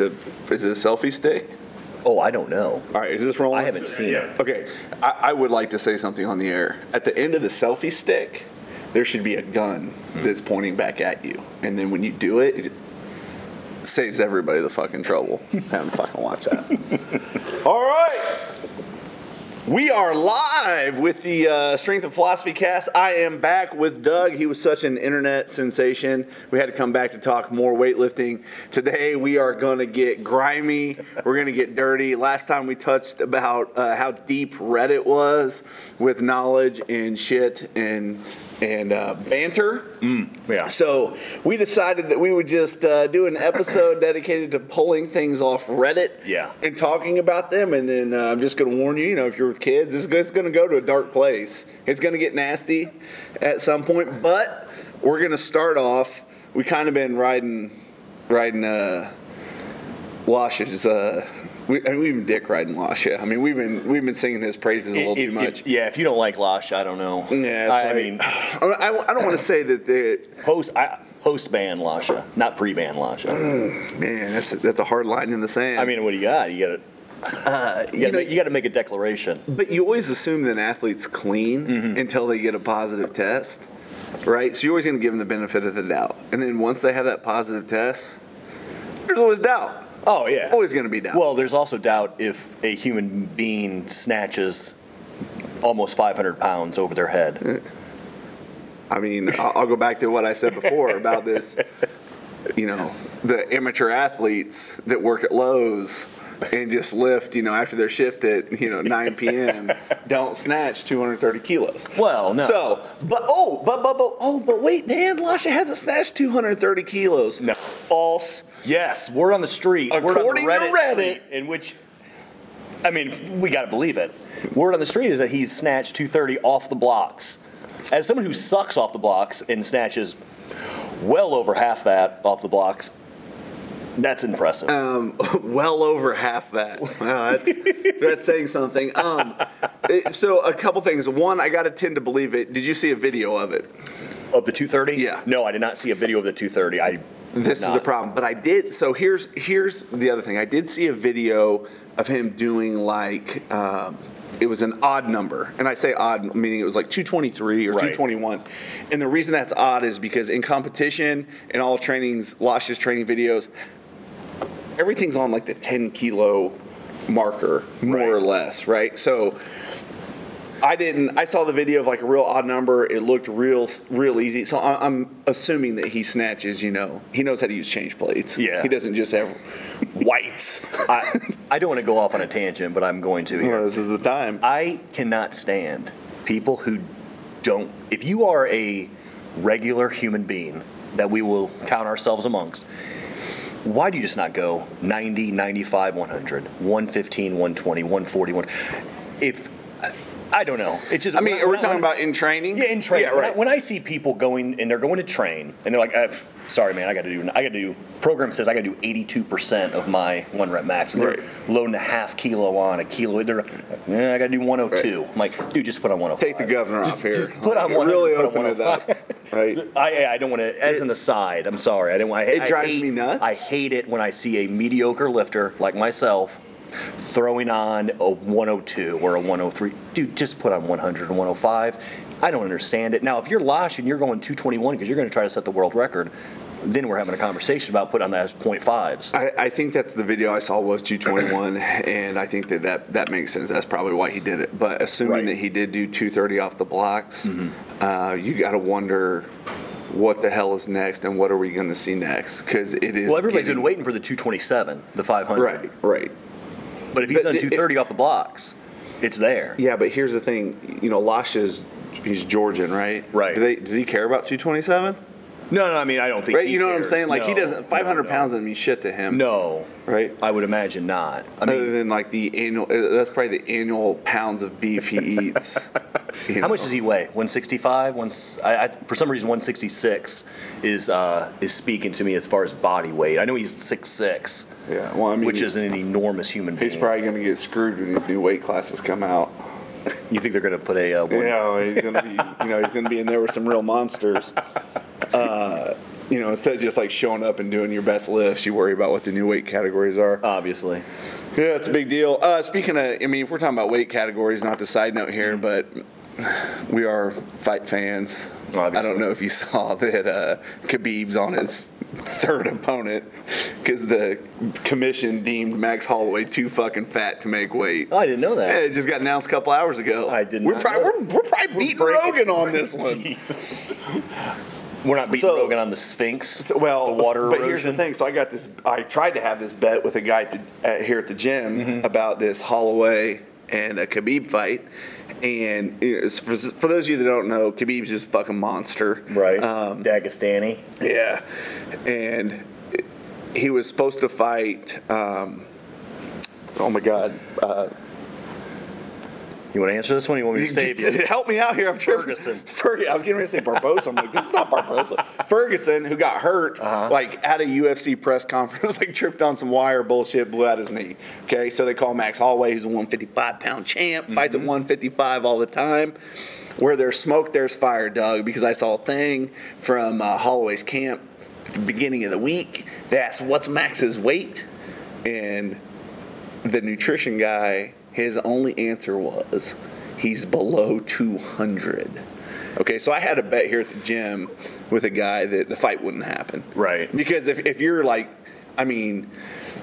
it's a is it a selfie stick? Oh, I don't know. All right, is this rolling? I haven't seen it. Okay, I, I would like to say something on the air. At the end of the selfie stick, there should be a gun that's pointing back at you, and then when you do it, it saves everybody the fucking trouble having to fucking watch that. All right. We are live with the uh, Strength and Philosophy cast. I am back with Doug. He was such an internet sensation. We had to come back to talk more weightlifting. Today we are going to get grimy. We're going to get dirty. Last time we touched about uh, how deep Reddit was with knowledge and shit and and uh, banter. Yeah. So we decided that we would just uh, do an episode dedicated to pulling things off Reddit Yeah. and talking about them. And then uh, I'm just going to warn you, you know, if you're with kids, it's, it's going to go to a dark place. It's going to get nasty at some point. But we're going to start off. We kind of been riding, riding uh. Uh, we, I mean, we've been dick riding Lasha. I mean, we've been we've been singing his praises a little If- too if- much. yeah, if you don't like Losh, I don't know. Yeah, it's I, I mean, I, I don't want to say that the post I, post ban Lasha, not pre ban Lasha. man. That's a, that's a hard line in the sand. I mean, what do you got? You got to uh, you got you got to make a declaration. But you always assume that an athlete's clean Mm-hmm. until they get a positive test, right? So you're always going to give them the benefit of the doubt. And then once they have that positive test, there's always doubt. Oh yeah, Always going to be doubt. Well, there's also doubt if a human being snatches almost 500 pounds over their head. Eh. I mean, I'll, I'll go back to what I said before about this. You know, the amateur athletes that work at Lowe's and just lift, you know, after their shift at you know 9 p.m. don't snatch 230 kilos. Well, no. So, but oh, but but but oh, but wait, Dan Lasha hasn't snatched 230 kilos. No. false. Yes, word on the street. word on the According to Reddit. in which, I mean, we got to believe it. Word on the street is that he's snatched 230 off the blocks. As someone who sucks off the blocks and snatches well over half that off the blocks, that's impressive. Um, well over half that. Wow, that's, that's saying something. Um, it- so a couple things. One, I got to tend to believe it. Did you see a video of it? of the 230? Yeah. No, I did not see a video of the 230. I. This is the problem. But I did. So here's here's the other thing. I did see a video of him doing like. Um, it was an odd number, and I say odd meaning it was like 223 or Right. 221. And the reason that's odd is because in competition and all trainings, Lash's training videos, everything's on like the 10 kilo marker, more Right. or less, right? So I didn't. I saw the video of like a real odd number. It looked real, real easy. So I- I'm assuming that he snatches. You know, he knows how to use change plates. Yeah. He doesn't just have whites. I, I don't want to go off on a tangent, but I'm going to here. Well, this is the time. I cannot stand people who don't. If you are a regular human being that we will count ourselves amongst, why do you just not go 90, 95, 100, 115, 120, 141? If I don't know, it's just. I mean, when are we when talking about in training? Yeah, in training. Yeah, When I- right. When I see people going and they're going to train and they're like, uh, "Sorry, man, I got to do. I got to do." Program says I got to do 82 percent of my one rep max, and they're loading a half kilo on a kilo. They're, yeah, I got to do 102. I'm like, dude, just put on 105. Take the governor just, off here. Just put on Like, 100. really open it up, right? I, I don't want to. As an aside, I'm sorry. I didn't want. It I drives hate- me nuts. I hate it when I see a mediocre lifter like myself throwing on a 102 or a 103. Dude, just put on 100 and 105. I don't understand it. Now, if you're Losh and you're going 221 because you're going to try to set the world record, then we're having a conversation about putting on that 0.5s. I, I think that's the video I saw was 221, and I think that, that that makes sense. That's probably why he did it. But assuming Right. that he did do 230 off the blocks, Mm-hmm. uh, you got to wonder what the hell is next and what are we going to see next? Because it is. Well, everybody's getting- been waiting for the 227, the 500. Right, right. But if he's But done it- 230 off the blocks, it's there. Yeah, but here's the thing. You know, Lasha's he's Georgian, right? Right. Do they, does he care about 227? No, no, I mean, I don't think Right. You know what I'm saying? Like he doesn't. 500 no, no. pounds doesn't mean shit to him. No. Right. I would imagine not. I Other mean, than like the annual, uh, that's probably the annual pounds of beef he eats. you how much does he weigh? 165? One, I, I, for some reason, 166 is uh, is speaking to me as far as body weight. I know he's 6'6", Yeah. Well, I mean, which is an enormous human being. He's probably going to get screwed when these new weight classes come out. you think they're going to put a uh, one, Yeah, he's going to be, you know, he's going to be in there with some real monsters. Uh, you know, instead of just like showing up and doing your best lifts, you worry about what the new weight categories are. Obviously. Yeah, it's a big deal. Uh, speaking of, I mean, if we're talking about weight categories, not the side note here, but we are fight fans. I don't know if you saw that uh, Khabib's on his third opponent because the commission deemed Max Holloway too fucking fat to make weight. Oh, I didn't know that. it just got announced a couple hours ago. I did We're probably, know. we're, we're probably beating breaking- Rogan on this one. Jesus. We're not beating So- Rogan on the Sphinx. So, well, the water but erosion. here's the thing. So I got this. I tried to have this bet with a guy at the, at, here at the gym Mm-hmm. about this Holloway and a Khabib fight. And you know, for, for those of you that don't know, Khabib's just a fucking monster. Right. Um, Dagestani. yeah. And he was supposed to fight. Um, oh my God. Uh, You want to answer this one? Or you want me to save you? Help me out here. I'm sure. Ferguson. Ferguson. I was getting ready to say Barbosa. I'm like, it's not Barbosa. Ferguson, who got hurt, Uh-huh. like at a UFC press conference, like tripped on some wire bullshit, blew out his knee. Okay, so they call Max Holloway, who's a 155 pound champ, fights at Mm-hmm. 155 all the time. Where there's smoke, there's fire, Doug. Because I saw a thing from uh, Holloway's camp at the beginning of the week. They asked, "What's Max's weight?" And the nutrition guy, his only answer was he's below 200. Okay, so I had a bet here at the gym with a guy that the fight wouldn't happen. Right. Because if, if you're like, I mean,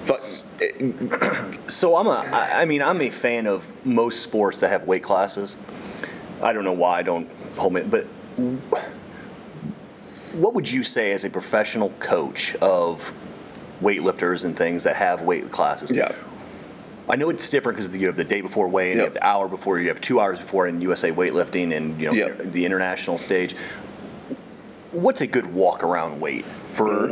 but So I'm a, I mean, I'm a fan of most sports that have weight classes. I don't know why I don't hold me, but what would you say as a professional coach of weightlifters and things that have weight classes? yeah. I know it's different because you have the day before weigh in, you have the hour before, you have two hours before in USA weightlifting and you know Yep. the international stage. What's a good walk around weight for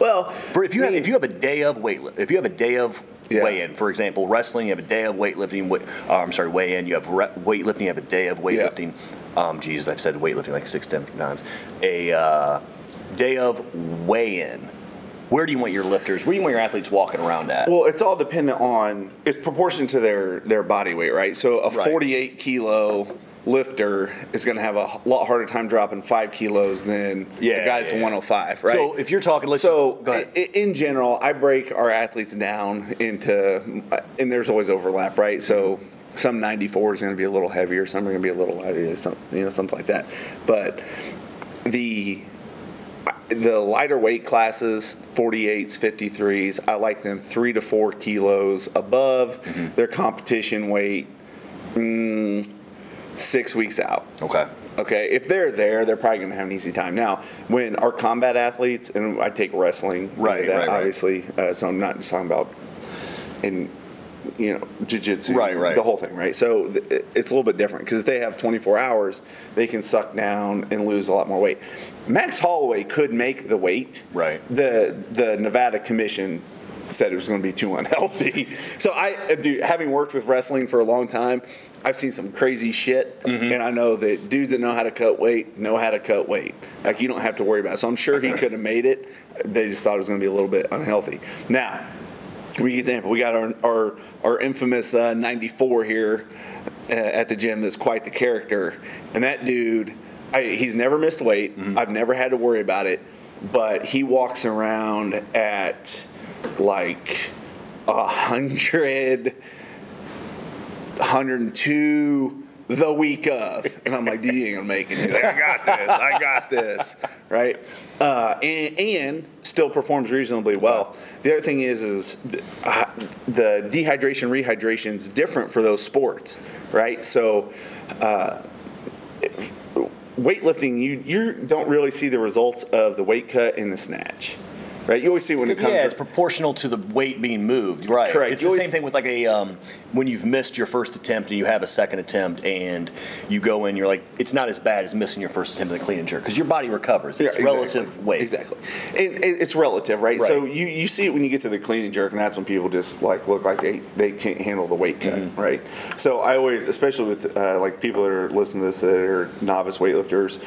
Well, for if you have if you have a day of weight if you have a day of Yeah. weigh in, for example, wrestling, you have a day of weightlifting. Uh, I'm sorry, weigh in. You have re- weightlifting. You have a day of weightlifting. Um, geez, I've said weightlifting like six, ten times. A uh, day of weigh in. Where do you want your lifters? Where do you want your athletes walking around at? Well, it's all dependent on it's proportion to their their body weight, right? So a Right. 48 kilo lifter is going to have a lot harder time dropping five kilos than Yeah, a guy that's yeah, yeah. 105, right? So if you're talking, let's so go ahead. i- in general, I break our athletes down into, and there's always overlap, right? So some 94 is going to be a little heavier, some are going to be a little lighter, some you know something like that. But the the lighter weight classes 48s 53s i like them three to four kilos above their competition weight mm, six weeks out okay. okay if they're there they're probably going to have an easy time now when our combat athletes and i take wrestling Right, that right, right. obviously uh, so i'm not just talking about in you know jiu-jitsu Right, right. the whole thing right? So th- it's a little bit different because if they have 24 hours they can suck down and lose a lot more weight. Max holloway could make the weight. Right. the the nevada commission said it was going to be too unhealthy. So i uh, do having worked with wrestling for a long time i've seen some crazy shit. Mm-hmm. and i know that dudes that know how to cut weight know how to cut weight. Like you don't have to worry about it. So i'm sure he could have made it. They just thought it was going to be a little bit unhealthy. Now for example, we got our our, our infamous uh, 94 here uh, at the gym that's quite the character. And that dude, I, he's never missed weight. I've never had to worry about it. But he walks around at like a hundred, 102 the week of. And I'm like, you ain't gonna make it. He's like, I got this. I got this. Right? Uh, and, and still performs reasonably well. The other thing is, is uh, the dehydration, rehydration is different for those sports, right? So, uh, weightlifting, you you don't really see the results of the weight cut and the snatch, right? You always see when it comes. Yeah, it's proportional to the weight being moved. Right. Correct. It's You the same thing with like a um, when you've missed your first attempt and you have a second attempt and you go in, you're like, it's not as bad as missing your first attempt at the clean and jerk because your body recovers. It's Yeah, relative weight. Exactly. And, and it's relative, right? Right. So you, you see it when you get to the clean and jerk, and that's when people just like look like they, they can't handle the weight cut, Mm-hmm. right? So I always, especially with uh, like people that are listening to this that are novice weightlifters,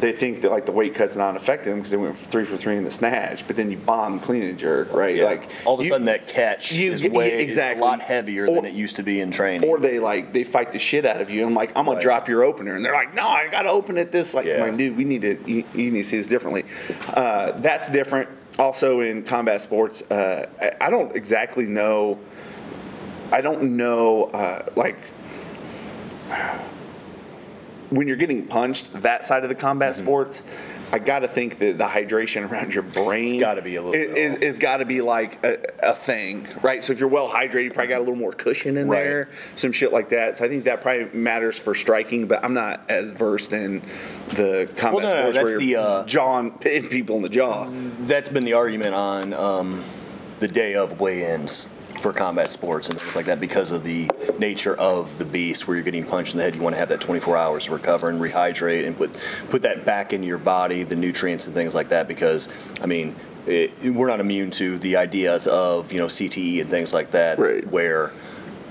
they think that like the weight cut's not affecting them because they went three for three in the snatch, but then you bomb clean and jerk, right? Yeah. Like all of a you- sudden that catch you is way yeah, is exactly. a lot heavier Or- than it used to be in training. or they like they fight the shit out of you. I'm like, I'm gonna Right. drop your opener, and they're like, No, I gotta open it this. Like, Yeah. like, dude, we need to you, you need to see this differently. Uh, that's different. Also in combat sports, uh, I, I don't exactly know. I don't know uh, like when you're getting punched that side of the combat Mm-hmm. sports. I got to think that the hydration around your brain It's gotta be a little is, is got to be like a, a thing, right? So if you're well hydrated, you probably got a little more cushion in Right. there, some shit like that. So I think that probably matters for striking, but I'm not as versed in the combat Well, no, no, sports that's where the, uh, jawing hitting people in the jaw. That's been the argument on um, the day of weigh-ins for combat sports and things like that because of the nature of the beast where you're getting punched in the head. You want to have that 24 hours to recover and rehydrate and put put that back into your body, the nutrients and things like that. Because I mean, it, we're not immune to the ideas of you know CTE and things like that, Right. where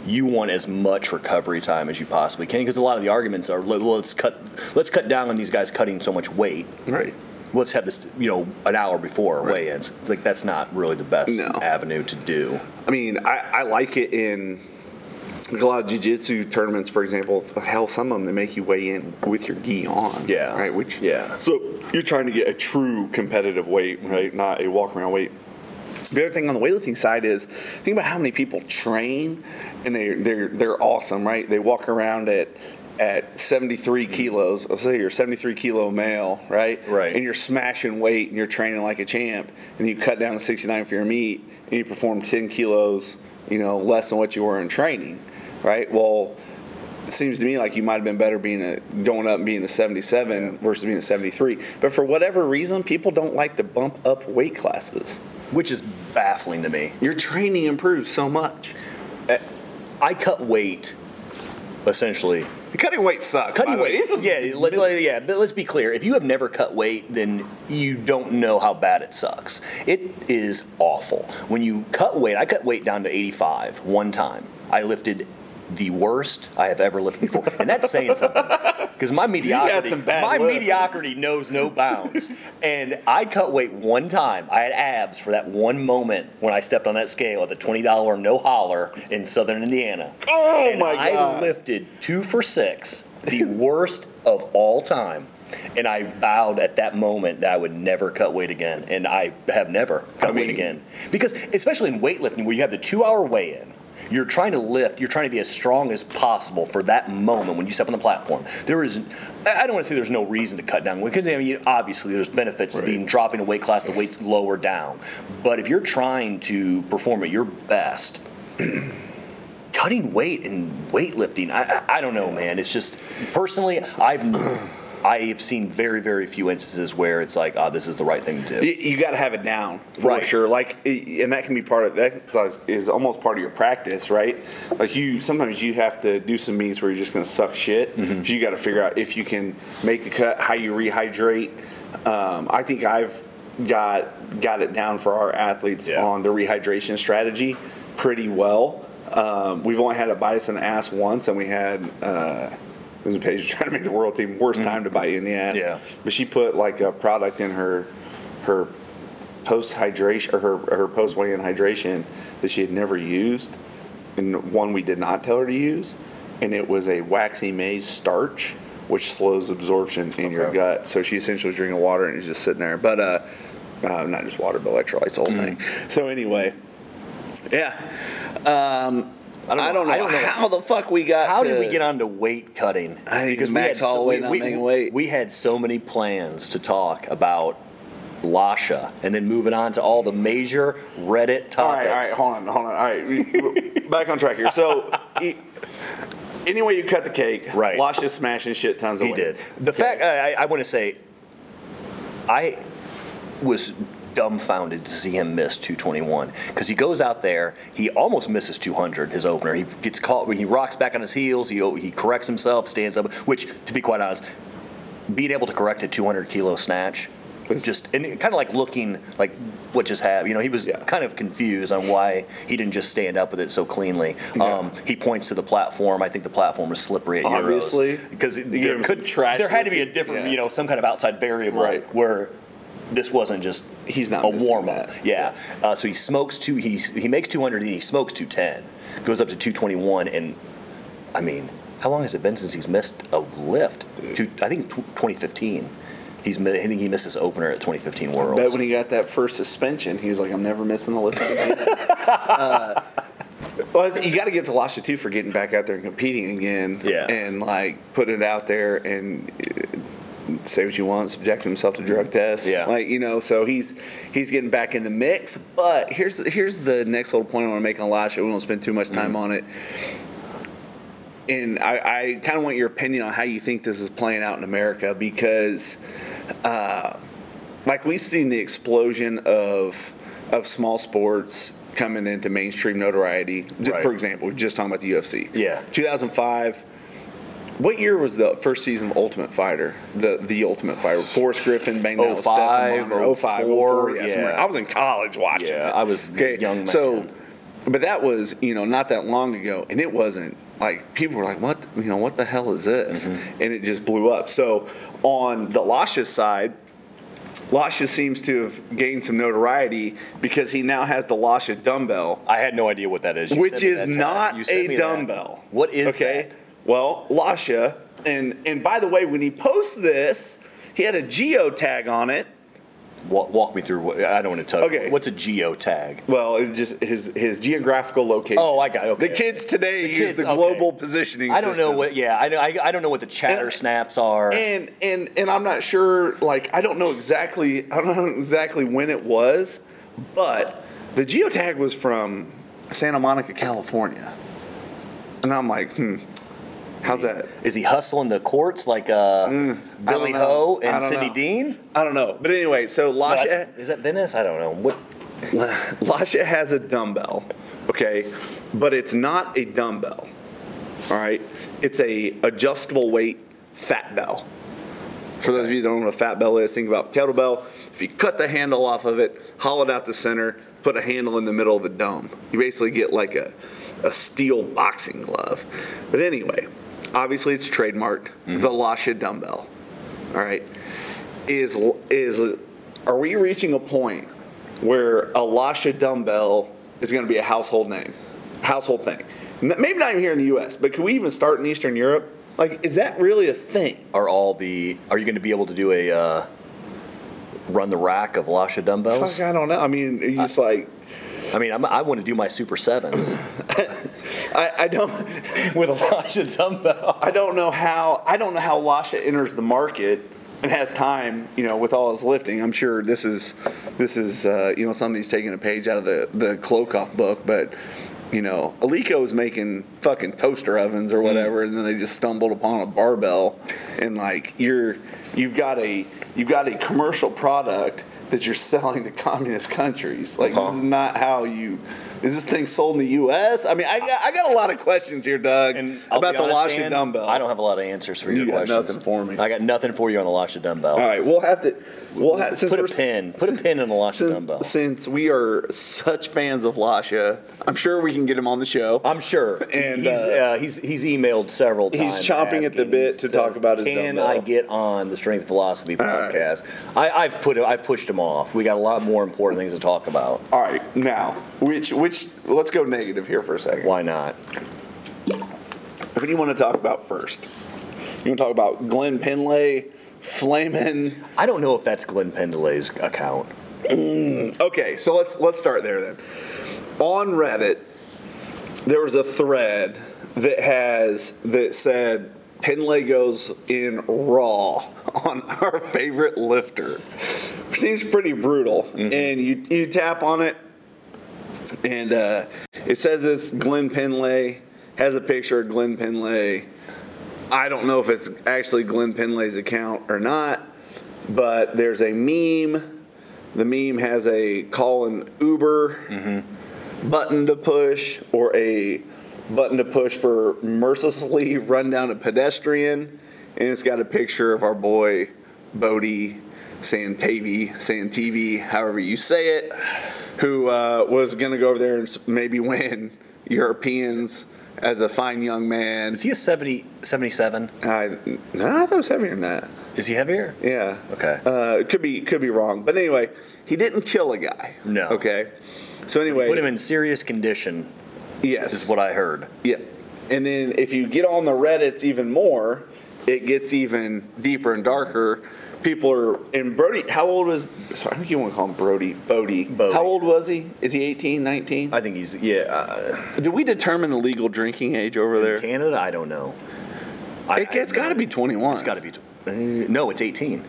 you want as much recovery time as you possibly can because a lot of the arguments are well, let's cut let's cut down on these guys cutting so much weight Right. Let's have this, you know, an hour before Right. weigh-ins. It's like that's not really the best No. avenue to do. I mean, I, I like it in like a lot of jiu-jitsu tournaments, for example. Hell, some of them they make you weigh in with your gi on. Yeah. Right. Which Yeah. So you're trying to get a true competitive weight, right? Not a walk around weight. The other thing on the weightlifting side is think about how many people train, and they they're they're awesome, right? They walk around at at 73 kilos. Let's say you're a 73 kilo male, right? Right. And you're smashing weight and you're training like a champ, and you cut down to 69 for your meet, and you perform 10 kilos, you know, less than what you were in training, right? Well. It seems to me like you might have been better being a going up and being a 77 versus being a 73. But for whatever reason, people don't like to bump up weight classes. Which is baffling to me. Your training improves so much. I cut weight essentially. Cutting weight sucks. Cutting the weight, It's- yeah, let, let- yeah. But let's be clear: if you have never cut weight, then you don't know how bad it sucks. It is awful when you cut weight. I cut weight down to 85 one time. I lifted the worst I have ever lifted before, and that's saying something. Because my mediocrity, my mediocrity knows no bounds. and I cut weight one time. I had abs for that one moment when I stepped on that scale at the twenty dollar no holler in Southern Indiana. Oh and my I God. lifted two for six, the worst of all time. And I vowed at that moment that I would never cut weight again. And I have never cut I weight again. Because, especially in weightlifting, where you have the two hour weigh in, you're trying to lift, you're trying to be as strong as possible for that moment when you step on the platform. There is, I don't want to say there's no reason to cut down because I mean, obviously there's benefits to being dropping a weight class, the weight's lower down. But if you're trying to perform at your best, cutting weight and weightlifting, I, I, I don't know, man. It's just personally, I've I've seen very very few instances where it's like, oh, this is the right thing to do. You, you got to have it down for Right. sure. Like, and that can be part of that is almost part of your practice, right? Like you, sometimes you have to do some meets where you're just going to suck shit. Mm-hmm. So you got to figure out if you can make the cut, how you rehydrate. Um, I think I've got got it down for our athletes Yeah. on the rehydration strategy pretty well. Um, we've only had a bite us in the ass once, and we had. Uh, was page trying to make the world team worst time to bite you in the ass. Mm-hmm. Yeah. But she put like a product in her her post hydration or her her post weigh in hydration that she had never used, and one we did not tell her to use, and it was a waxy maize starch, which slows absorption in your gut. So she essentially was drinking water and it's just sitting there, but uh, uh, not just water, but electrolytes, the whole thing. So anyway, yeah. Um, I don't know- don't know, I don't know- how the fuck we got. How to, did we get onto weight cutting? I think Max Holloway not making weight. we had so many plans to talk about Lasha, and then moving on to all the major Reddit All right, topics. all right, hold on, hold on. All right, back on track here. So, e- anyway, you cut the cake. Right. Losh is smashing shit tons of weight. He did. weights. The fact I, I want to say, I was dumbfounded to see him miss 221 because he goes out there, he almost misses 200 his opener. He gets caught when he rocks back on his heels. He he corrects himself, stands up. Which, to be quite honest, being able to correct a 200 kilo snatch. Just and kind of like looking like what just happened. You know, he was Yeah. kind of confused on why he didn't just stand up with it so cleanly. Um, he points to the platform. I think the platform was slippery at Obviously. Because there could trash there had to be a different yeah. you know some kind of outside variable Right. where this wasn't just He's not a warm up. that. Yeah. Uh, so he smokes two. He he makes 200 and he smokes 210. Goes up to 221 and I mean, how long has it been since he's missed a lift? Two, I think tw 2015. He's I think he missed his opener at 2015 Worlds. Bet when he got that first suspension, he was like, "I'm never missing a lift again." uh, well, you got to give to Lasha too for getting back out there and competing again. Yeah. And like putting it out there and say what you want, subject himself to drug tests. Yeah. Like you know, so he's he's getting back in the mix. But here's here's the next little point I want to make on Lasha. We won't spend too much time on it. And I, I kind of want your opinion on how you think this is playing out in America because uh, like we've seen the explosion of of small sports coming into mainstream notoriety. Right. For example, we're just talking about the UFC. Yeah. 2005. What year was the first season of Ultimate Fighter? The the Ultimate Fighter. Forrest Griffin out with 05, Stephan Bonnar. 05, 04, 04, yeah, yeah. I was in college watching. Yeah, it. I was a young man. So, but that was you know not that long ago, and it wasn't like people were like, what you know what the hell is this? Mm-hmm. And it just blew up. So on the Lasha side. Lasha seems to have gained some notoriety because he now has the Lasha dumbbell, I had no idea what that is. You which is not a me that. dumbbell. What is okay? that? Well, Lasha, and and by the way, when he posts this, he had a geo tag on it. Walk, walk me through. What, I don't want to tell Okay. you. What's a geo tag? Well, it's just his his geographical location. Oh, I got it. Okay. The kids today The use kids, the okay. global positioning. I don't know system. what. Yeah, I know. I, I don't know what the chatter And- snaps are. And and and I'm not sure. Like I don't know exactly. I don't know exactly when it was, but the geotag was from Santa Monica, California, and I'm like, hmm, how's that? is he hustling the courts like uh, Mm, Billy. Ho and Cindy know. Dean? I don't know. But anyway, so Lasha, that's- is that Venice? I don't know. What? Lasha has a dumbbell, okay, but it's not a dumbbell. All right, it's a adjustable weight fat bell. For those of you who don't know what a fat bell is, think about kettlebell. If you cut the handle off of it, hollow it out the center, put a handle in the middle of the dome, you basically get like a, a steel boxing glove. But anyway, obviously it's trademarked the Lasha dumbbell. All right, is is are we reaching a point where a Lasha dumbbell is going to be a household name, household thing? Maybe not even here in the U.S., but can we even start in Eastern Europe? Like, is that really a thing? Are all the? Are you going to be able to do a uh, run the rack of Lasha dumbbells? Fuck, I don't know. I mean, you just like I mean, I'm, I want to do my super sevens I, I don't with a Lasha dumbbell. I don't know how I don't know how Lasha enters the market and has time, you know, with all his lifting. I'm sure this is this is uh, you know somebody's taking a page out of the the Klokov book, but you know, Eleiko is making fucking toaster ovens or whatever, and then they just stumbled upon a barbell, and like you're you've got a you've got a commercial product that you're selling to communist countries. Like Uh-huh. this is not how you. Is this thing sold in the U.S.? I mean, I got, I got a lot of questions here, Doug, And about the honest, Lasha Dan, dumbbell. I don't have a lot of answers for You your got questions. nothing for me. I got nothing for you on the Lasha dumbbell. All right, we'll have to. We'll have since Put a pin. Put a pin in the Lasha Since, dumbbell. since we are such fans of Lasha, I'm sure we can get him on the show. I'm sure. And, he's, uh, uh, he's he's emailed several times. he's chomping at the bit to talk about his Can dumbbell." I get on the Strength Philosophy right. podcast? I, I've put I've pushed him off. We got a lot more important things to talk about. All right, now which which let's go negative here for a second. Why not? Who do you want to talk about first? You want to talk about Glenn Pendlay, Flamin'? I don't know if that's Glenn Pendlay's account. Okay, so let's let's start there then. On Reddit, there was a thread that has that said Pendlay goes in raw on our favorite lifter. Seems pretty brutal. And you you tap on it, and uh, it says it's Glenn Pendlay. Has a picture of Glenn Pendlay. I don't know if it's actually Glenn Pendlay's account or not, but there's a meme. The meme has a call an Uber button to push or a button to push for mercilessly run down a pedestrian, and it's got a picture of our boy Boady Santavy, Santivi, however you say it, who uh, was going to go over there and maybe win Europeans as a fine young man. Is he a 70, 77? I, no, I thought it was heavier than that. Is he heavier? Yeah. Okay. Uh, could be could be wrong, but anyway, he didn't kill a guy. No. Okay. So anyway, Put him in serious condition, yes, is what I heard. Yeah. And then if you get on the Reddits even more, it gets even deeper and darker. People are, and Brody, how old was, sorry, I think you want to call him Brody, Boady. Boady. How old was he? Is he 18, 19? I think he's, yeah. Uh, Did we determine the legal drinking age over there? Canada, I don't know. I, It, has got to be 21. It's got to be. tw- Uh, no, it's 18.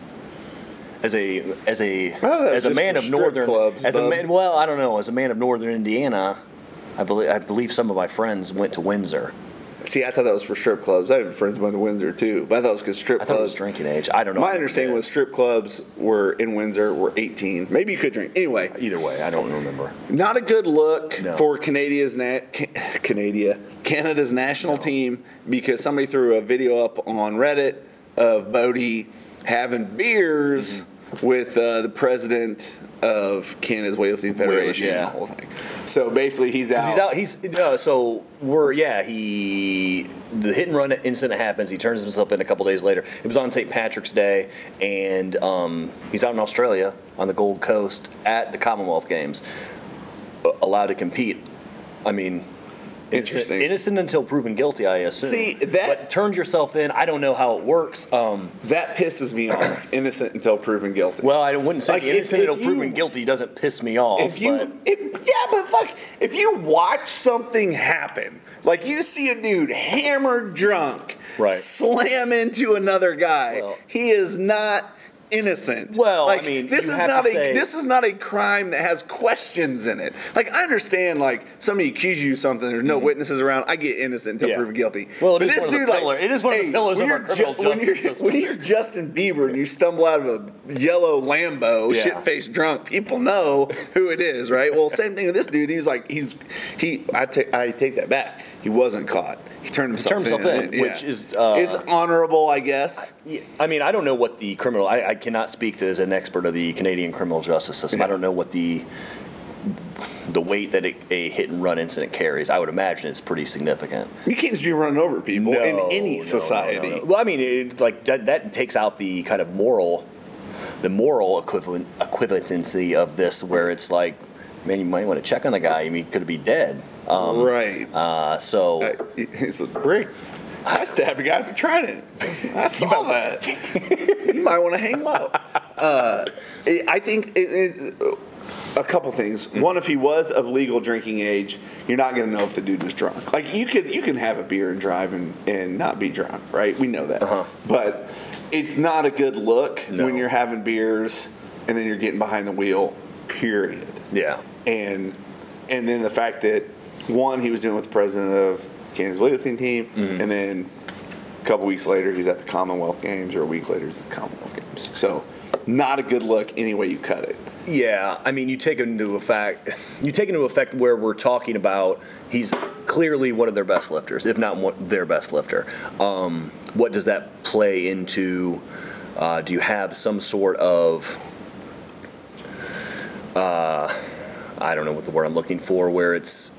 As a as a Oh, as a man of northern clubs, as a man well I don't know as a man of northern Indiana, I believe I believe some of my friends went to Windsor. See, I thought that was for strip clubs. I have friends who went to Windsor too, but I thought it was because strip I thought it clubs. was drinking age. I don't know. My understanding was strip clubs were in Windsor were 18. Maybe you could drink. Anyway, either way. I don't remember. Not a good look No. for Canada's na- Ca- Canada Canada's national team because somebody threw a video up on Reddit of Boady having beers Mm-hmm. With uh, the president of Canada's weightlifting federation. yeah. the whole thing. So basically, he's out. He's out. He's uh, so we're yeah. He the hit and run incident happens. He turns himself in a couple days later. It was on St. Patrick's Day, and um, he's out in Australia on the Gold Coast at the Commonwealth Games, allowed to compete. I mean. Innocent, Interesting. innocent until proven guilty, I assume. See, that- but turns yourself in. I don't know how it works. Um, that pisses me off. Innocent until proven guilty. well, I wouldn't say Like, innocent if until proven you- guilty doesn't piss me off. if you, but if, yeah, but fuck, if you watch something happen, like you see a dude hammered drunk, Right. slam into another guy, Well- he is not innocent. Well, like, I mean, this is not a say- this is not a crime that has questions in it. Like I understand, like somebody accuses you of something, there's no witnesses around. I get innocent until Mm-hmm. Yeah. proven guilty. Well, it But is this one of the dude, like, it is one of the hey, pillars when of our you're criminal when system. When you're Justin Bieber and you stumble out of a yellow Lambo, Yeah. shit faced drunk, people know who it is, right? Well, same thing with this dude. He's like, he's he. I take I take that back. He wasn't caught. He turned himself, turned himself in, yeah. which is, uh, is honorable, I guess. Yeah, I mean, I don't know what the criminal. I, I cannot speak to as an expert of the Canadian criminal justice system. I don't know what the the weight that a, a hit and run incident carries. I would imagine it's pretty significant. You can't just be running over people in any no, no, society. no, no. Well, I mean, it, like that, that takes out the kind of moral, the moral equivalent equivalency of this, where it's like, man, you might want to check on the guy. I mean, he could be dead. Um, right. uh, so Uh, He's a brick. I stabbed a guy for trying it. I saw that. you might want to hang him up. Uh, I I think it, it, a couple things. One, if he was of legal drinking age, you're not going to know if the dude was drunk. Like you could you can have a beer and drive and, and not be drunk, right? We know that. Uh-huh. But it's not a good look No. when you're having beers and then you're getting behind the wheel. Period yeah, and and then the fact that one he was dealing with the president of Canada's weightlifting team, Mm-hmm. and then a couple weeks later he's at the Commonwealth Games, or a week later he's at the Commonwealth Games. So not a good look any way you cut it. Yeah, I mean, you take into effect, you take into effect where we're talking about. He's clearly one of their best lifters, if not one, their best lifter. Um, what does that play into? Uh, do you have some sort of, uh, I don't know what the word I'm looking for, where it's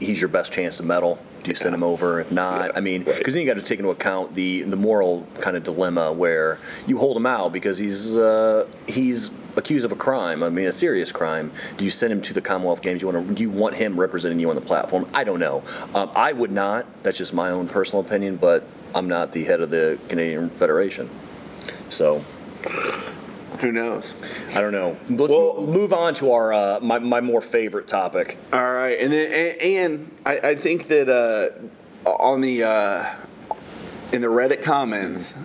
he's your best chance to medal. Do you send him over? If not, Yeah, I mean, right. because then you got to take into account the the moral kind of dilemma where you hold him out because he's uh, he's accused of a crime. I mean, a serious crime. Do you send him to the Commonwealth Games? You want to? Do you want him representing you on the platform? I don't know. Um, I would not. That's just my own personal opinion, but I'm not the head of the Canadian Federation, so Who knows? I don't know. Let's Well- mo- move on to our uh, my my more favorite topic. All right, and then and, and I, I think that uh, on the uh, in the Reddit comments.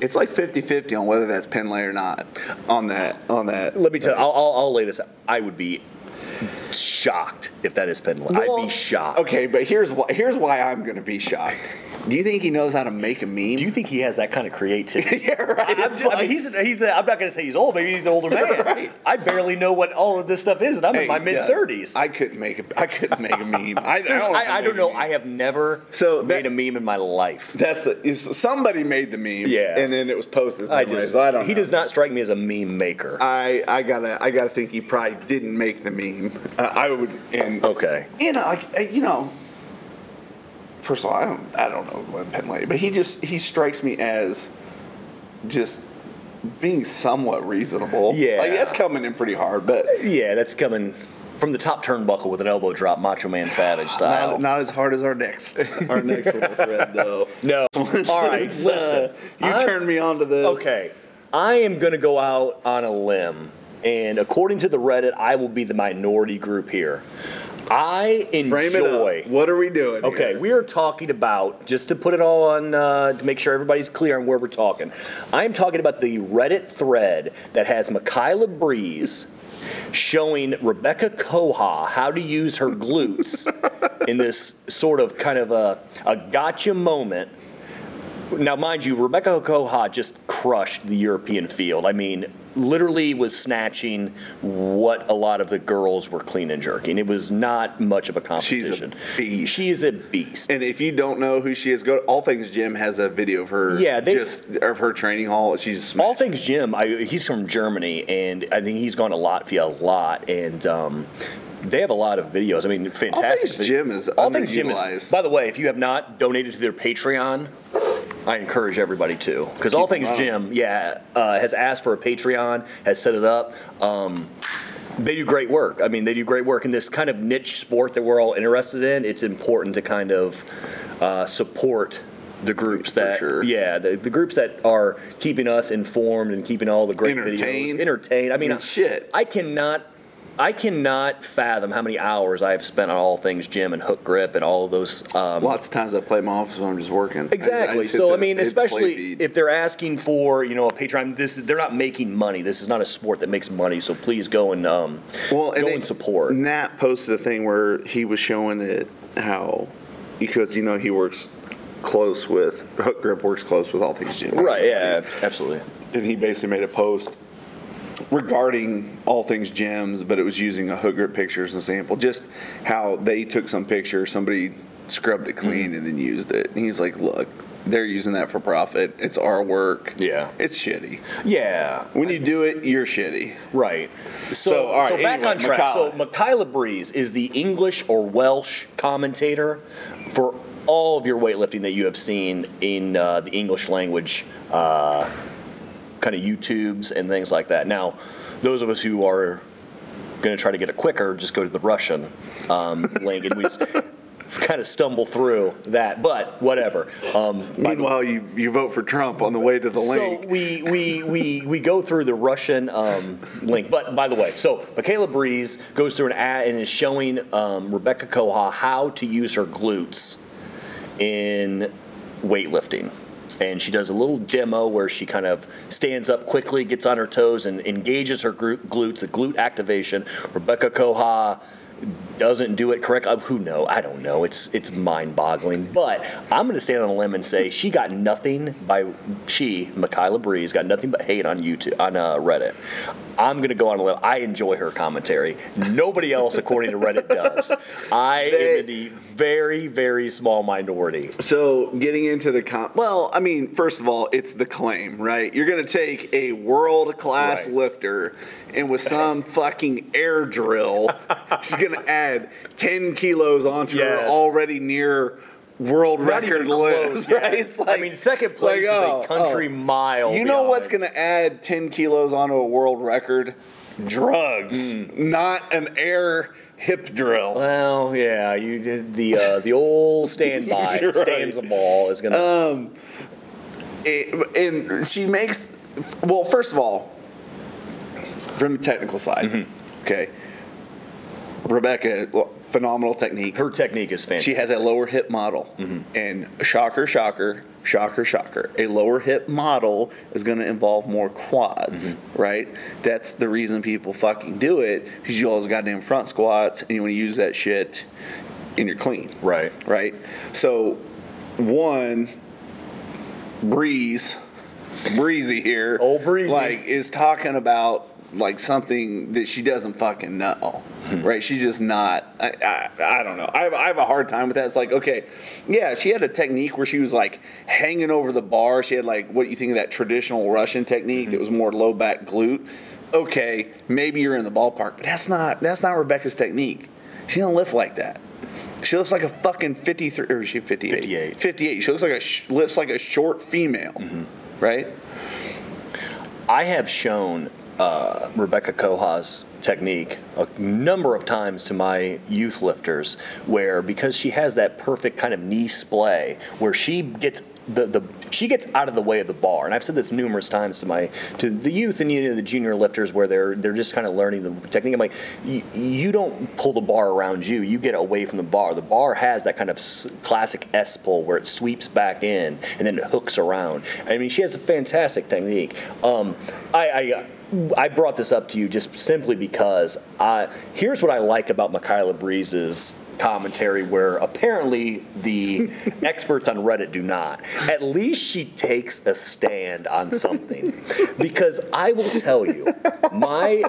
It's like 50-50 on whether that's Pendlay or not on that on that. Let me tell. I'll, I'll, I'll lay this. out. I would be shocked if that is Penland. I'd be shocked. Okay, but here's why here's why I'm going to be shocked. Do you think he knows how to make a meme? Do you think he has that kind of creativity? yeah, right. I'm, It's I mean, he's, he's a, I'm not going to say he's old. Maybe he's an older man. Right. I barely know what all of this stuff is, and I'm in my mid 30s. I couldn't make a I couldn't make a meme. I, I don't, know I, I don't know. I have never So made a meme in my life. That's the somebody made the meme. Yeah. and then it was posted. I just I don't. he know. does not strike me as a meme maker. I, I gotta I gotta think he probably didn't make the meme. Uh, I would and Okay. and like you know first of all, I don't I don't know Glenn Pendlay, but he just he strikes me as just being somewhat reasonable. Yeah. like that's coming in pretty hard, but Yeah, that's coming from the top turnbuckle with an elbow drop, Macho Man Savage style. not, not as hard as our next our next little thread though. no. All right, listen. uh, you I'm- turned me on to this. Okay, I am going to go out on a limb, and according to the Reddit, I will be the minority group here. I frame enjoy. What are we doing? Okay, here? we are talking about just to put it all on uh, to make sure everybody's clear on where we're talking. I am talking about the Reddit thread that has Michaela Breeze showing Rebekka Koha how to use her glutes in this sort of kind of a, a gotcha moment. Now, mind you, Rebekka Koha just crushed the European field. I mean, literally was snatching what a lot of the girls were clean and jerking. It was not much of a competition. She's a beast. She is a beast. And if you don't know who she is, go All Things Gym has a video of her. Yeah, they- just of her training hall. She's All things Gym, I, he's from Germany, and I think he's gone to Latvia a lot, and um, they have a lot of videos. I mean, fantastic. All Things Gym is All things Gym is. By the way, if you have not donated to their Patreon, I encourage everybody to, because All Things. Gym, yeah, uh, has asked for a Patreon, has set it up. Um, they do great work. I mean, they do great work in this kind of niche sport that we're all interested in. It's important to kind of uh, support the groups that, sure. yeah, the, the groups that are keeping us informed and keeping all the great videos entertained. I mean, I mean, shit. I cannot. I cannot fathom how many hours I have spent on all things gym and hook grip and all of those. Um, Lots of times I play my office when I'm just working. Exactly. sit so I mean, hit the play especially if they're asking for you know a Patreon, this they're not making money. This is not a sport that makes money. So please go and um, well, go they- and support. Nat posted a thing where he was showing it how because you know he works close with Hook Grip works close with All Things Gym. Right. Yeah. Absolutely. and he basically made a post regarding all things gym's, but it was using a hook grip picture as an example. Just how they took some picture, somebody scrubbed it clean, Mm. and then used it. And he's like, "Look, they're using that for profit. It's our work. Yeah. it's shitty. Yeah. When you do it, you're shitty." Right. So, So, all right, so back anyway, on track. Michaela. So Michaela Breeze is the English or Welsh commentator for all of your weightlifting that you have seen in uh, the English language, uh, kind of YouTubes and things like that. Now, those of us who are going to try to get it quicker, just go to the Russian um, link, and we just kind of stumble through that. But whatever. Um, by the Meanwhile, you, you vote for Trump on the way to the so link. we, we, we, we go through the Russian um, link. But by the way, so Michaela Breeze goes through an ad and is showing um, Rebekka Koha how to use her glutes in weightlifting. And she does a little demo where she kind of stands up quickly, gets on her toes, and engages her glutes, the glute activation. Rebekka Koha doesn't do it correctly. Uh, Who know? I don't know. It's it's mind-boggling. But I'm going to stand on a limb and say she got nothing by she Michaela Breeze got nothing but hate on YouTube on uh, Reddit. I'm going to go on a limb. I enjoy her commentary. Nobody else, according to Reddit, does. I They- am in the very very small minority. So getting into the com well, I mean, first of all, it's the claim, right? You're gonna take a world class Right. lifter and with some fucking air drill, she's gonna add 10 kilos onto Yes. her already near world Not record list, right? It's like, I mean, second place is a country mile You know what's gonna add 10 kilos onto a world record? Drugs, Hmm. not an air hip drill. Well, yeah, you did the uh, the old standby right. stands the ball is gonna. Um, it, and she makes well first of all from the technical side Mm-hmm. okay rebekka phenomenal technique her technique is fantastic. she has a lower hip model Mm-hmm. and shocker shocker shocker shocker a lower hip model is going to involve more quads Mm-hmm. right that's the reason people fucking do it because you always goddamn front squats and you want to use that shit in your clean right. right? So, one, Breeze, Breezy here, Old Breezy. like is talking about like something that she doesn't fucking know, Hmm. right? She's just not. I, I, I don't know. I have, I have a hard time with that. It's like, okay, yeah, she had a technique where she was like hanging over the bar. She had like what you think of that traditional Russian technique that was more low back glute. Okay, maybe you're in the ballpark, but that's not that's not Rebekka's technique. She don't lift like that. She looks like a fucking 53, or is she 58? 58. 58. She looks like a, sh- looks like a short female, Mm-hmm. right? I have shown uh, Rebekka Koha's technique a number of times to my youth lifters, where because she has that perfect kind of knee splay, where she gets the, the she gets out of the way of the bar, and I've said this numerous times to my to the youth and you know the junior lifters where they're they're just kind of learning the technique. I'm like, you, don't pull the bar around you, you get away from the bar. The bar has that kind of classic S pull where it sweeps back in and then it hooks around. I mean, she has a fantastic technique. Um, I. I I brought this up to you just simply because uh, here's what I like about Michaela Breeze's commentary, where apparently the experts on Reddit do not. At least she takes a stand on something. Because I will tell you, my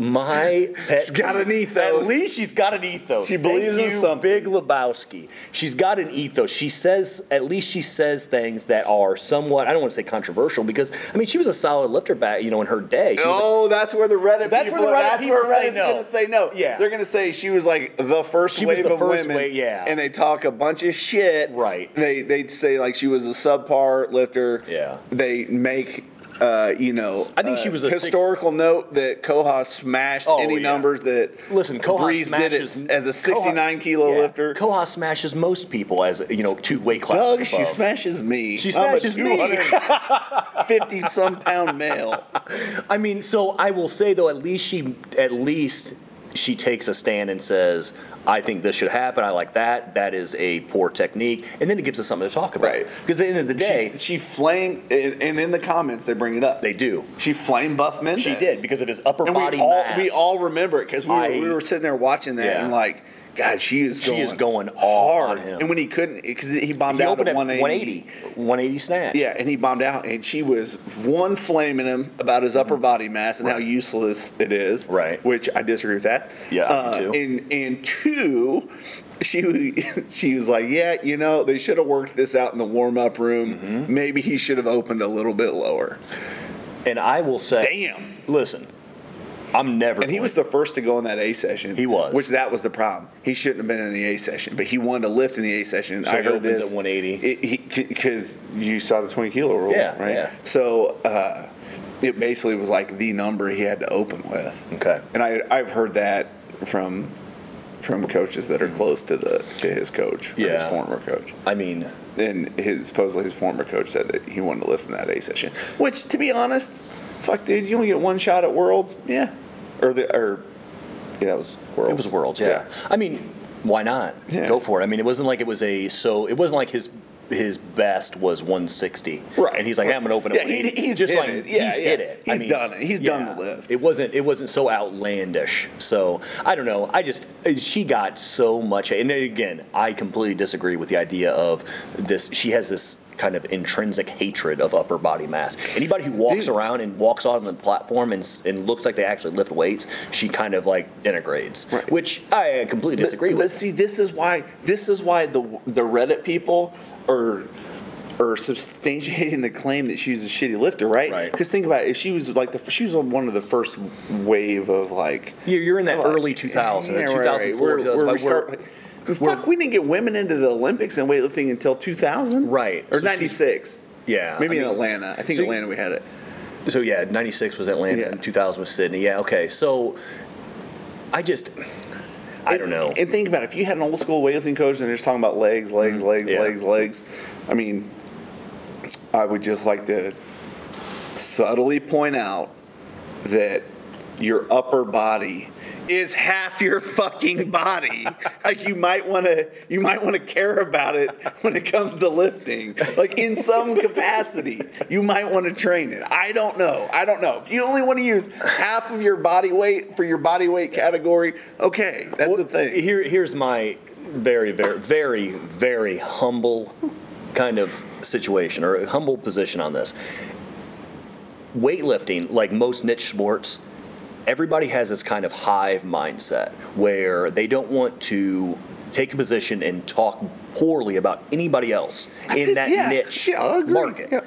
my pet She's got an ethos. At least she's got an ethos. She believes Thank in you, something. Big Lebowski. She's got an ethos. She says, at least she says things that are somewhat, I don't want to say controversial, because, I mean, she was a solid lifter back, you know, in her day. She Oh, that's where the Reddit That's people, where the Reddit that's people where say Reddit's no. gonna say no. Yeah. They're gonna say she was like the first She was wave the of first women. wave, yeah. And they talk a bunch of shit. Right. They they'd say like she was a subpar lifter. Yeah. They make uh, you know, I think uh, she was a six- historical note that Koha smashed Oh, any yeah. numbers that Listen, Koha Breeze did it smashes as a 69 Koha- kilo yeah, lifter. Koha smashes most people as you know two weight classes. Doug, she smashes me. She I'm a smashes me. 250 some pound male. I mean, so I will say though, at least she, at least she takes a stand and says, "I think this should happen. I like that. That is a poor technique," and then it gives us something to talk about. Right. Because at the end of the day, She, she flamed, and in the comments they bring it up. they do. She flamed Buff Mendez. She did because of his upper and body we all mass. we all remember it because we, were we were sitting there watching that. Yeah. and like, God, she is She going, is going hard. on him. And when he couldn't, because he bombed he out opened at at 180. 180, 180 snatch. Yeah, and he bombed out, and she was one flaming him about his upper body mass and how useless it is. Right. Which I disagree with that. Yeah, Uh, too. And and two, she she was like, yeah, you know, they should have worked this out in the warm up room. Mm-hmm. Maybe he should have opened a little bit lower. And I will say, Damn. listen, I'm never. And he was the first to go in that A session. He was. Which that was the problem. He shouldn't have been in the A session, but he wanted to lift in the A session. So I he heard opens this at 180? Because you saw the 20 kilo rule, Yeah, right? yeah. So uh, it basically was like the number he had to open with. Okay. And I, I've heard that from from coaches that are close to the to his coach, or his former coach. I mean, And his supposedly his former coach said that he wanted to lift in that A session. Which, to be honest, fuck, dude, you only get one shot at Worlds, yeah, or the or yeah, that was Worlds. It was Worlds, yeah. I mean, why not? Yeah. Go for it. I mean, it wasn't like it was a so. It wasn't like his his best was 160. Right. And he's like, hey, I'm gonna open it. Yeah, he- he's just like it. Yeah, he's yeah. hit it. He's done it. He's done the lift. It wasn't. It wasn't so outlandish. So I don't know. I just uh, she got so much. And again, I completely disagree with the idea of this. She has this kind of intrinsic hatred of upper body mass. Anybody who walks Dude. around and walks on the platform and, and looks like they actually lift weights, she kind of like denigrates, Right. which I completely disagree but, with. But see, this is why this is why the the Reddit people are are substantiating the claim that she's a shitty lifter, right? Right. Because think about it, if she was like the she was one of the first wave of like You're, you're in that Well, early 2000, yeah, that right, right. 2004, We're- 2005, we're- we where- start- Fuck, we didn't get women into the Olympics and weightlifting until 2000, Right. Or So 96. yeah, Maybe I in Atlanta. I think so- Atlanta we had it. So yeah, '96 was Atlanta, Yeah. and 2000 was Sydney. Yeah, okay. So I just, I don't know. And think about it, if you had an old school weightlifting coach and they're just talking about legs, legs, legs, Mm-hmm. Yeah. legs, legs. I mean, I would just like to subtly point out that your upper body is half your fucking body. like you might want to you might want to care about it when it comes to lifting. Like in some capacity, you might want to train it. I don't know. I don't know. If you only want to use half of your body weight for your body weight category, okay, that's the thing. Here, here's my very, very, very, very humble kind of situation or humble position on this. Weightlifting, like most niche sports, everybody has this kind of hive mindset where they don't want to take a position and talk poorly about anybody else in just- that yeah, niche yeah, market. yeah.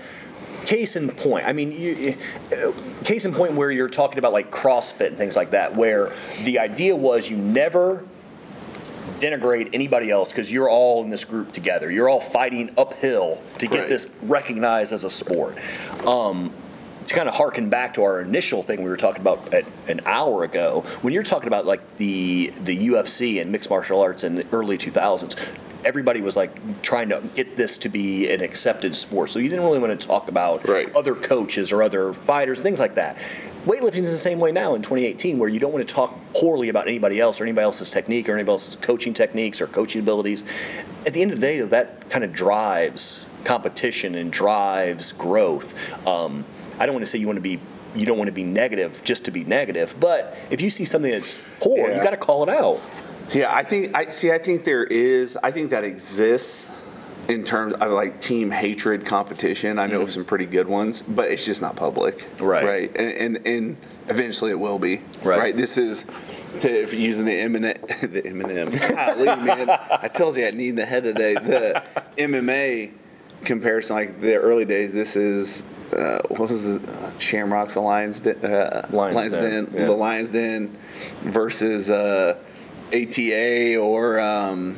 Case in point, I mean, you, uh, case in point where you're talking about like CrossFit and things like that, where the idea was you never denigrate anybody else because you're all in this group together. You're all fighting uphill to get Right. this recognized as a sport. Um, to kind of harken back to our initial thing we were talking about at, an hour ago, when you're talking about like the the UFC and mixed martial arts in the early 2000s, everybody was like trying to get this to be an accepted sport. So you didn't really want to talk about Right. other coaches or other fighters, things like that. Weightlifting is the same way now in 2018, where you don't want to talk poorly about anybody else or anybody else's technique or anybody else's coaching techniques or coaching abilities. At the end of the day, that kind of drives competition and drives growth. Um, I don't want to say you want to be you don't want to be negative just to be negative, but if you see something that's poor, you got to call it out. Yeah, I think I see. I think there is. I think that exists in terms of like team hatred competition. I know of some pretty good ones, but it's just not public. Mm-hmm. Right. Right. And and, and eventually it will be. Right. This is to if you're using the Eminem. The Eminem. Golly, man. I told you I need the head today. The MMA comparison, like the early days. This is. Uh, what was the uh, Shamrocks Lions Den? Uh, Lions Den, yeah. The Lions Den versus uh, ATA or um,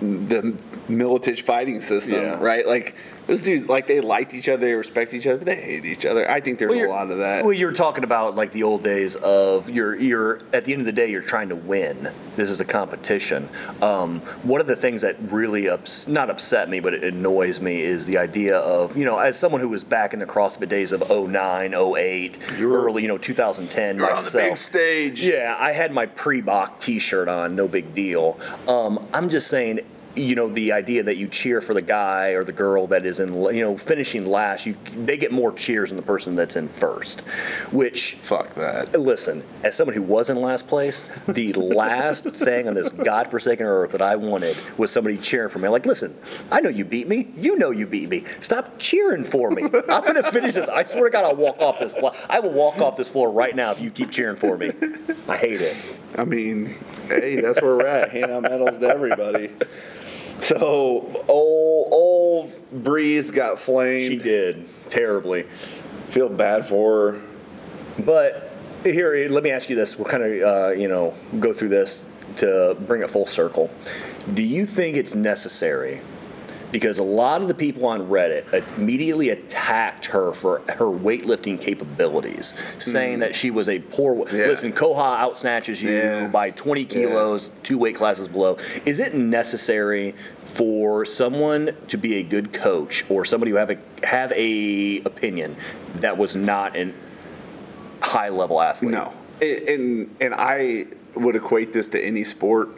the Miletich fighting system, Yeah. right? Like those dudes, like they liked each other, they respect each other, but they hate each other. I think there's Well, a lot of that. Well, you're talking about like the old days of you're you're at the end of the day you're trying to win. This is a competition. Um, one of the things that really ups, not upset me, but it annoys me is the idea of you know as someone who was back in the CrossFit days of 09, 08, You were- early you know 2010 You're on the big stage. Yeah, I had my pre-Bach T-shirt on, no big deal. Um, I'm just saying, you know, the idea that you cheer for the guy or the girl that is in, you know, finishing last, you they get more cheers than the person that's in first. Which, Fuck that. listen, as someone who was in last place, the last thing on this godforsaken earth that I wanted was somebody cheering for me. Like, listen, I know you beat me. You know you beat me. Stop cheering for me. I'm gonna finish this. I swear to God, I'll walk off this floor. I will walk off this floor right now if you keep cheering for me. I hate it. I mean, hey, that's where we're at. Hand out medals to everybody. So old old Breeze got flamed. She did terribly. Feel bad for her. But here, let me ask you this. We'll kind of, uh, you know, go through this to bring it full circle. Do you think it's necessary? Because a lot of the people on Reddit immediately attacked her for her weightlifting capabilities, saying that she was a poor. Yeah. Listen, Koha outsnatches you Yeah. by 20 kilos, two weight classes below. Is it necessary for someone to be a good coach or somebody who have a have a opinion that was not an high level athlete? No, and and, and I would equate this to any sport,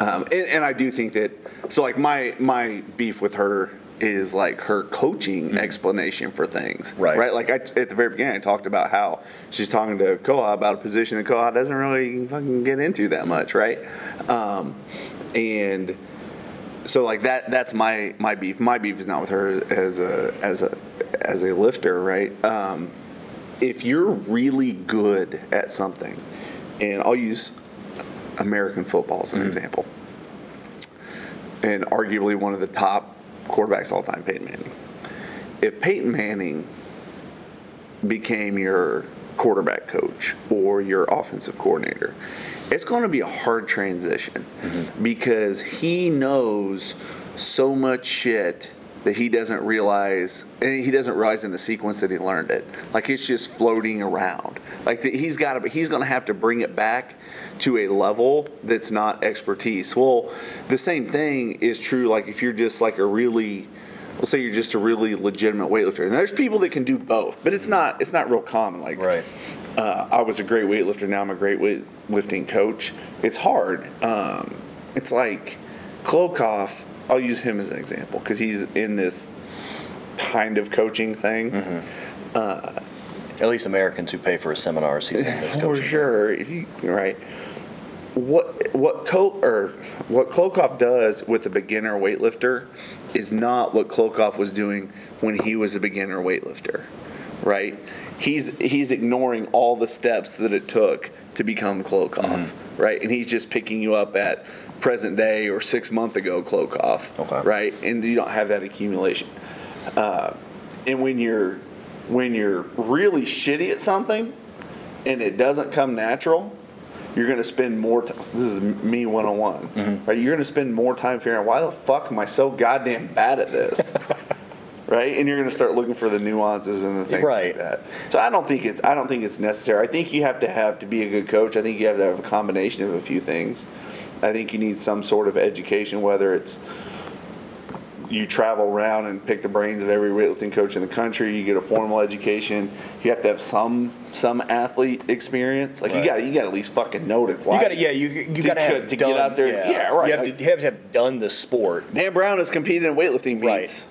um, and, and I do think that. So like my my beef with her is like her coaching explanation for things, Right. Right. Like I, at the very beginning, I talked about how she's talking to Koha about a position that Koha doesn't really fucking get into that much, right? Um, and so like that that's my my beef my beef is not with her as a as a as a lifter right um, if you're really good at something and i'll use american football as an example and arguably one of the top quarterbacks all time peyton manning if peyton manning became your quarterback coach or your offensive coordinator, it's going to be a hard transition mm-hmm. because he knows so much shit that he doesn't realize, and he doesn't realize in the sequence that he learned it. Like it's just floating around. Like the, he's got to, he's going to have to bring it back to a level that's not expertise. Well, the same thing is true. Like if you're just like a really let's say you're just a really legitimate weightlifter and there's people that can do both but it's not it's not real common like Right. uh, i was a great weightlifter now i'm a great weightlifting coach it's hard um, it's like klokov i'll use him as an example because he's in this kind of coaching thing At least Americans who pay for his seminars, he's in this for coaching. sure if you right what what Co- or what Klokov does with a beginner weightlifter is not what Klokov was doing when he was a beginner weightlifter, right? He's he's ignoring all the steps that it took to become Klokov, right? And he's just picking you up at present day or six month ago Klokov, Okay. right? And you don't have that accumulation. Uh, and when you're when you're really shitty at something and it doesn't come natural, you're going to spend more time. This is me one on one, right? You're going to spend more time figuring out why the fuck am I so goddamn bad at this, right? And you're going to start looking for the nuances and the things Right. like that. So I don't think it's I don't think it's necessary. I think you have to have to be a good coach. I think you have to have a combination of a few things. I think you need some sort of education, whether it's you travel around and pick the brains of every weightlifting coach in the country. You get a formal education. You have to have some some athlete experience. Like you got you got to at least fucking know what it's You like. got to, yeah, you you got to to- have to get out there- yeah, right, You have, like- to, you have to have done the sport. Dan Brown has competed in weightlifting Right. meets.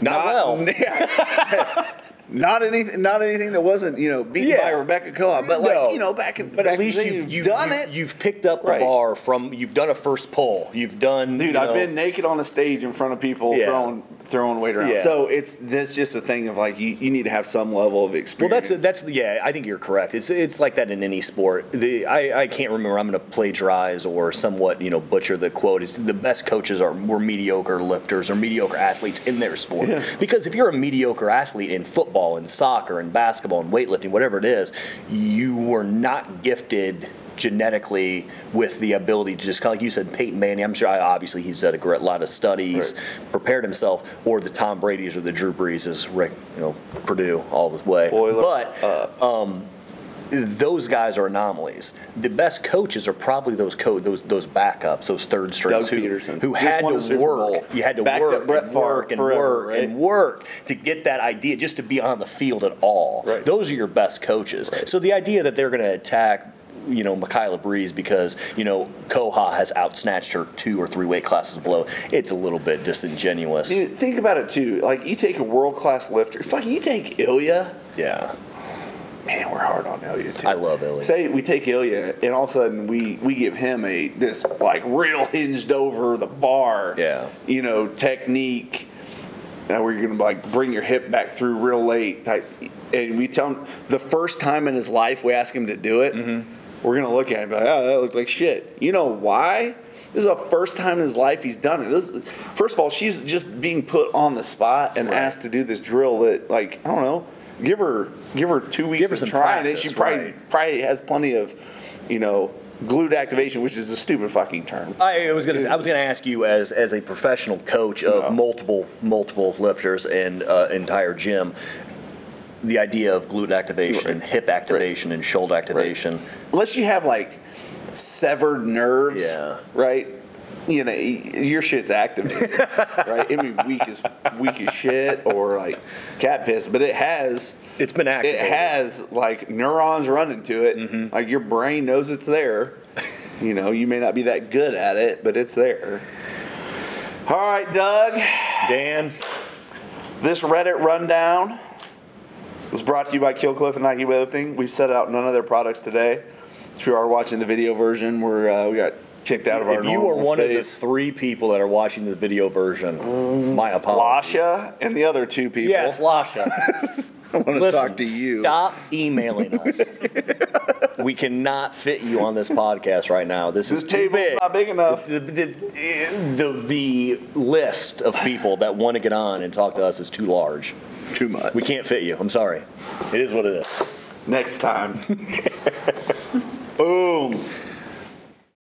Not, well. yeah. not anything. Not anything that wasn't you know beaten Yeah. by Rebekka Koha, but like No. you know back in. But back at least in the day, you've, you've done you've- it. You've picked up the Right. bar from. You've done a first pull. You've done. Dude, you I've been naked on a stage in front of people Yeah. throwing throwing weight around. Yeah. So it's that's just a thing of like you, you need to have some level of experience. Well, that's that's yeah. I think you're correct. It's it's like that in any sport. The I, I can't remember. I'm going to plagiarize or somewhat you know butcher the quote. It's the best coaches are were mediocre lifters or mediocre athletes in their sport. Yeah. Because if you're a mediocre athlete in football and soccer and basketball and weightlifting, whatever it is, you were not gifted genetically with the ability to just kind of like you said Peyton Manning I'm sure I, obviously he's done a great lot of studies Right. prepared himself or the Tom Brady's or the Drew Brees Rick you know Purdue all the way Boiler but um, those guys are anomalies. The best coaches are probably those co- those those backups, those third strings who, Peterson. who Just had to work. You had to work and work and forever, work right? and work to get that idea, just to be on the field at all. Right. Those are your best coaches. So the idea that they're going to attack. You know, Michaela Breeze because, you know, Koha has outsnatched her two or three weight classes below. It's a little bit disingenuous. Dude, think about it too. Like you take a world class lifter, fucking you take Ilya. Yeah. Man, we're hard on Ilya too. I love Ilya. Say we take Ilya, and all of a sudden we we give him a this like real hinged over the bar. Yeah. You know technique. Now where you're gonna like bring your hip back through real late type, and we tell him the first time in his life we ask him to do it, Mm-hmm. We're gonna look at it and be like, oh, that looked like shit. You know why? This is the first time in his life he's done it. This, first of all, she's just being put on the spot and Right. asked to do this drill that, like, I don't know, give her give her two weeks Give her some trying it. She probably right. probably has plenty of, you know, glute activation, which is a stupid fucking term. I was gonna. I was gonna ask you as as a professional coach of No. multiple multiple lifters and uh, entire gym, the idea of glute activation, and hip activation, and shoulder activation. Unless you have like severed nerves, Yeah. right? You know, your shit's activated, right? May be weak as weak as shit or like cat piss, but it has It's been active. it has like neurons running to it. Mm-hmm. Like your brain knows it's there. you know, you may not be that good at it, but it's there. All right, Doug. Dan, This Reddit rundown was brought to you by Killcliff and Nike Weightlifting. We set out none of their products today. If you are watching the video version, we're uh, we got kicked out of our if you are one of the three people that are watching the video version, my apologies. Lasha and the other two people. Yes, Lasha. I want to Listen, talk to you. Stop emailing us. we cannot fit you on this podcast right now. This, This is too big. not big enough. The, the, the, the list of people that want to get on and talk to us is too large. Too much. We can't fit you. I'm sorry. It is what it is. Next time. Boom.